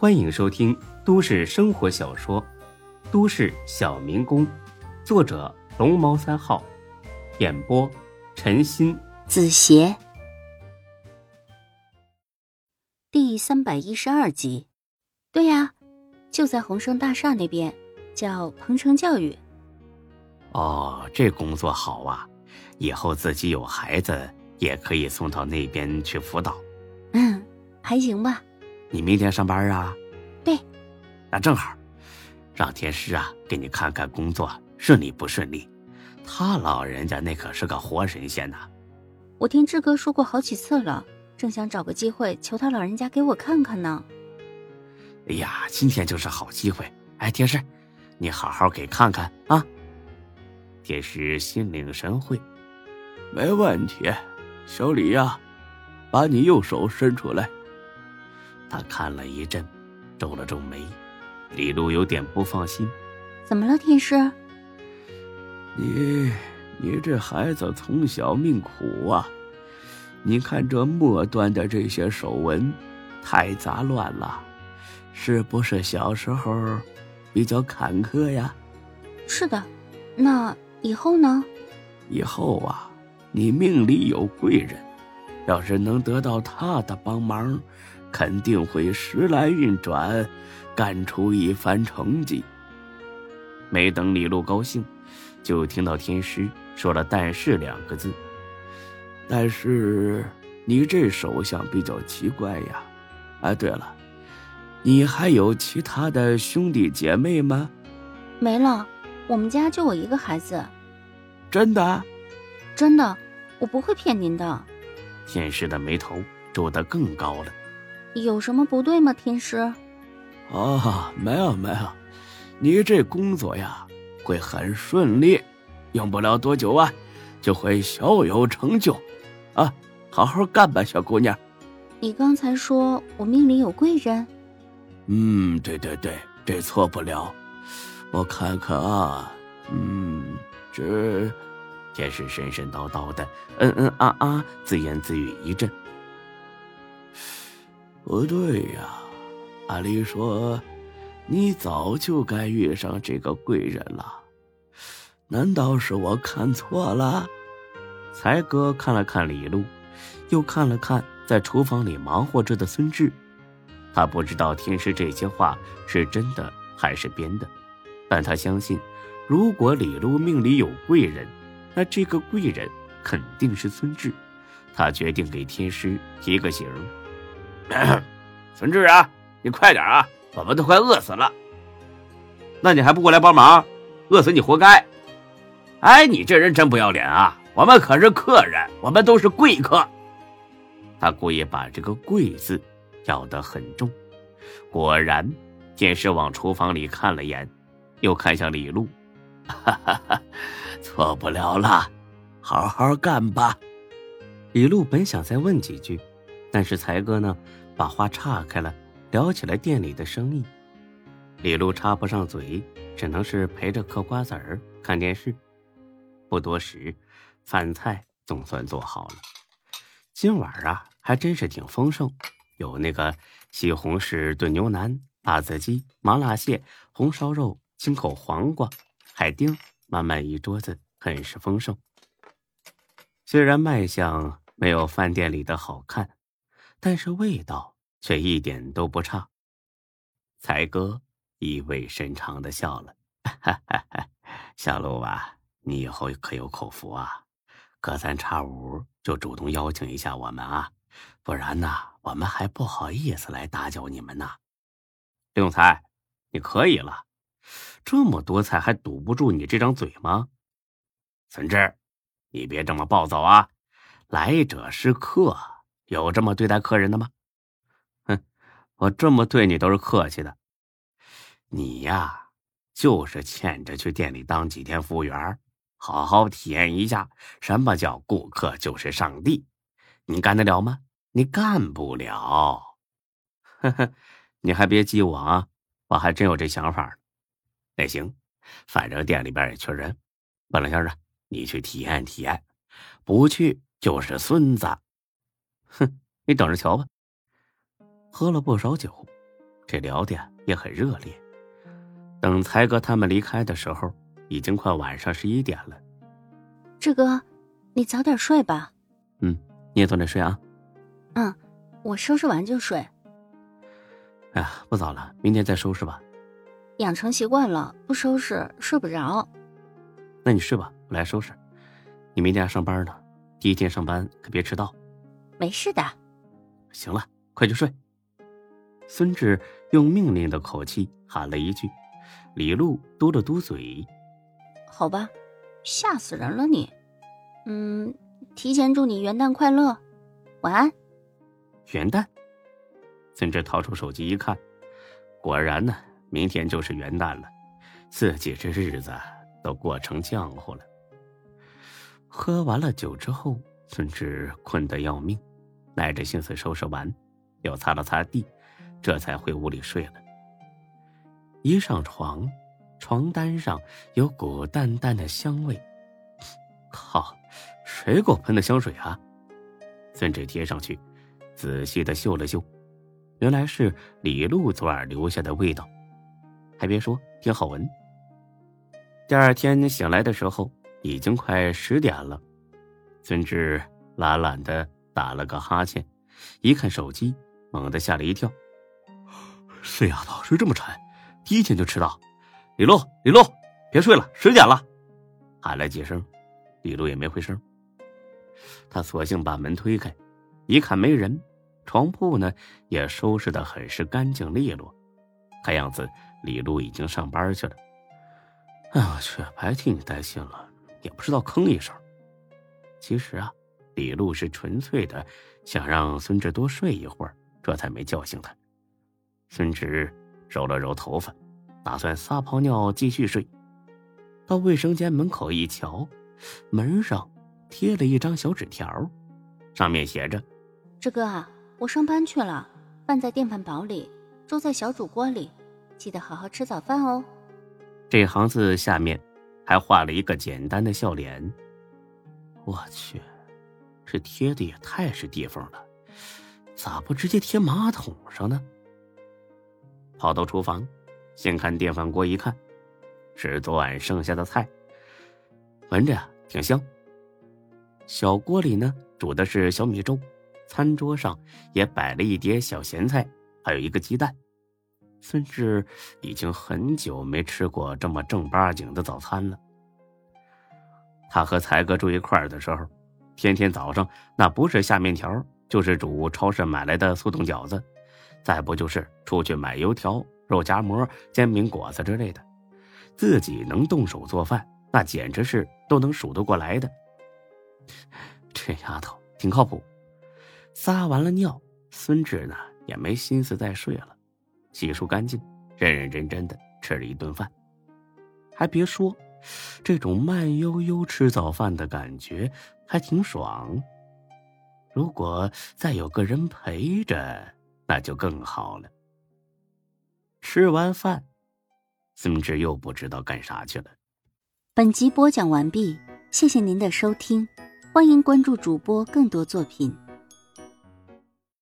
欢迎收听都市生活小说《都市小民工》，作者龙猫三号，演播陈鑫、子邪，第三百一十二集。对呀，就在宏盛大厦那边，叫鹏城教育。哦，这工作好啊！以后自己有孩子，也可以送到那边去辅导。嗯，还行吧。你明天上班啊？对。那正好，让天师啊给你看看工作顺利不顺利。他老人家那可是个活神仙呐。我听志哥说过好几次了，正想找个机会求他老人家给我看看呢。哎呀，今天就是好机会！哎，天师，你好好给看看啊。天师心领神会，没问题。小李呀，把你右手伸出来。他看了一阵，皱了皱眉。李璐有点不放心：“怎么了，天师？你，你这孩子从小命苦啊！你看这末端的这些手纹，太杂乱了，是不是小时候比较坎坷呀？”“是的。”那。以后呢？以后啊，你命里有贵人，要是能得到他的帮忙，肯定会时来运转，干出一番成绩。没等李璐高兴，就听到天师说了“但是”两个字。但是你这手相比较奇怪呀！哎，对了，你还有其他的兄弟姐妹吗？没了。我们家就我一个孩子，真的，真的，我不会骗您的。天师的眉头皱得更高了，有什么不对吗？天师，哦，没有没有，你这工作呀会很顺利，用不了多久啊就会小有成就，啊，好好干吧，小姑娘。你刚才说我命里有贵人，嗯，对对对，这错不了。我看看啊，嗯，这天使神神叨叨的，嗯嗯啊啊，自言自语一阵。不对呀，按理说，你早就该遇上这个贵人了，难道是我看错了？才哥看了看李璐，又看了看在厨房里忙活着的孙志，他不知道天师这些话是真的还是编的。但他相信，如果李璐命里有贵人，那这个贵人肯定是孙志。他决定给天师提个醒：“ 存志啊，你快点啊，我们都快饿死了。那你还不过来帮忙？饿死你活该！哎，你这人真不要脸啊！我们可是客人，我们都是贵客。”他故意把这个“贵”字咬得很重。果然，天师往厨房里看了眼。又看向李璐，哈哈哈，错不了了，好好干吧。李璐本想再问几句，但是才哥呢，把话岔开了，聊起了店里的生意。李璐插不上嘴，只能是陪着嗑瓜子儿、看电视。不多时，饭菜总算做好了。今晚啊，还真是挺丰盛，有那个西红柿炖牛腩、辣子鸡、麻辣蟹、红烧肉。青口黄瓜、海丁，满满一桌子，很是丰盛。虽然卖相没有饭店里的好看，但是味道却一点都不差。才哥意味深长的笑了：“哈哈哈，小陆啊，你以后可有口福啊！隔三差五就主动邀请一下我们啊，不然呢，我们还不好意思来打搅你们呢。”刘永才，你可以了。这么多菜还堵不住你这张嘴吗？孙志，你别这么暴躁啊！来者是客，有这么对待客人的吗？我这么对你都是客气的。你呀，就是欠着去店里当几天服务员，好好体验一下什么叫顾客就是上帝。你干得了吗？你干不了。呵呵，你还别激我啊，我还真有这想法。那行，反正店里边也缺人。本来先生，你去体验体验，不去就是孙子。哼，你等着瞧吧。喝了不少酒，这聊的也很热烈。等才哥他们离开的时候，已经快晚上十一点了。志哥，你早点睡吧。嗯，你也早点睡啊。嗯，我收拾完就睡。哎呀，不早了，明天再收拾吧。养成习惯了，不收拾睡不着。那你睡吧，我来收拾。你明天要上班呢，第一天上班可别迟到。没事的。行了，快去睡。孙志用命令的口气喊了一句，李璐嘟了嘟嘴。好吧，吓死人了你。嗯，提前祝你元旦快乐，晚安。元旦。孙志掏出手机一看，果然呢。明天就是元旦了，自己这日子都过成浆糊了。喝完了酒之后，孙志困得要命，耐着性子收拾完，又擦了擦地，这才回屋里睡了。一上床，床单上有股淡淡的香味。靠，谁给我喷的香水啊？孙志贴上去，仔细的嗅了嗅，原来是李璐昨晚留下的味道。还别说，挺好闻。第二天醒来的时候，已经快十点了。孙志懒懒的打了个哈欠，一看手机，猛地吓了一跳。睡丫头，睡这么沉，第一天就迟到。李璐，李璐，别睡了，十点了。喊了几声，李璐也没回声。他索性把门推开，一看没人，床铺呢也收拾的很是干净利落，看样子。李璐已经上班去了。哎我去，白替你担心了，也不知道吭一声。其实啊，李璐是纯粹的想让孙志多睡一会儿，这才没叫醒他。孙志揉了揉头发，打算撒泡尿继续睡。到卫生间门口一瞧，门上贴了一张小纸条，上面写着：“志哥，我上班去了，饭在电饭煲里，粥在小煮锅里。”记得好好吃早饭哦。这行字下面还画了一个简单的笑脸。我去，这贴的也太是地方了，咋不直接贴马桶上呢？跑到厨房，先看电饭锅，一看是昨晚剩下的菜，闻着呀挺香。小锅里呢煮的是小米粥，餐桌上也摆了一碟小咸菜，还有一个鸡蛋。孙志已经很久没吃过这么正八经的早餐了。他和才哥住一块儿的时候，天天早上那不是下面条，就是煮超市买来的速冻饺子，再不就是出去买油条、肉夹馍、煎饼果子之类的。自己能动手做饭，那简直是都能数得过来的。这丫头挺靠谱。撒完了尿，孙志呢也没心思再睡了。洗漱干净，认认真真的吃了一顿饭。还别说，这种慢悠悠吃早饭的感觉还挺爽。如果再有个人陪着，那就更好了。吃完饭，孙志又不知道干啥去了。本集播讲完毕，谢谢您的收听，欢迎关注主播更多作品。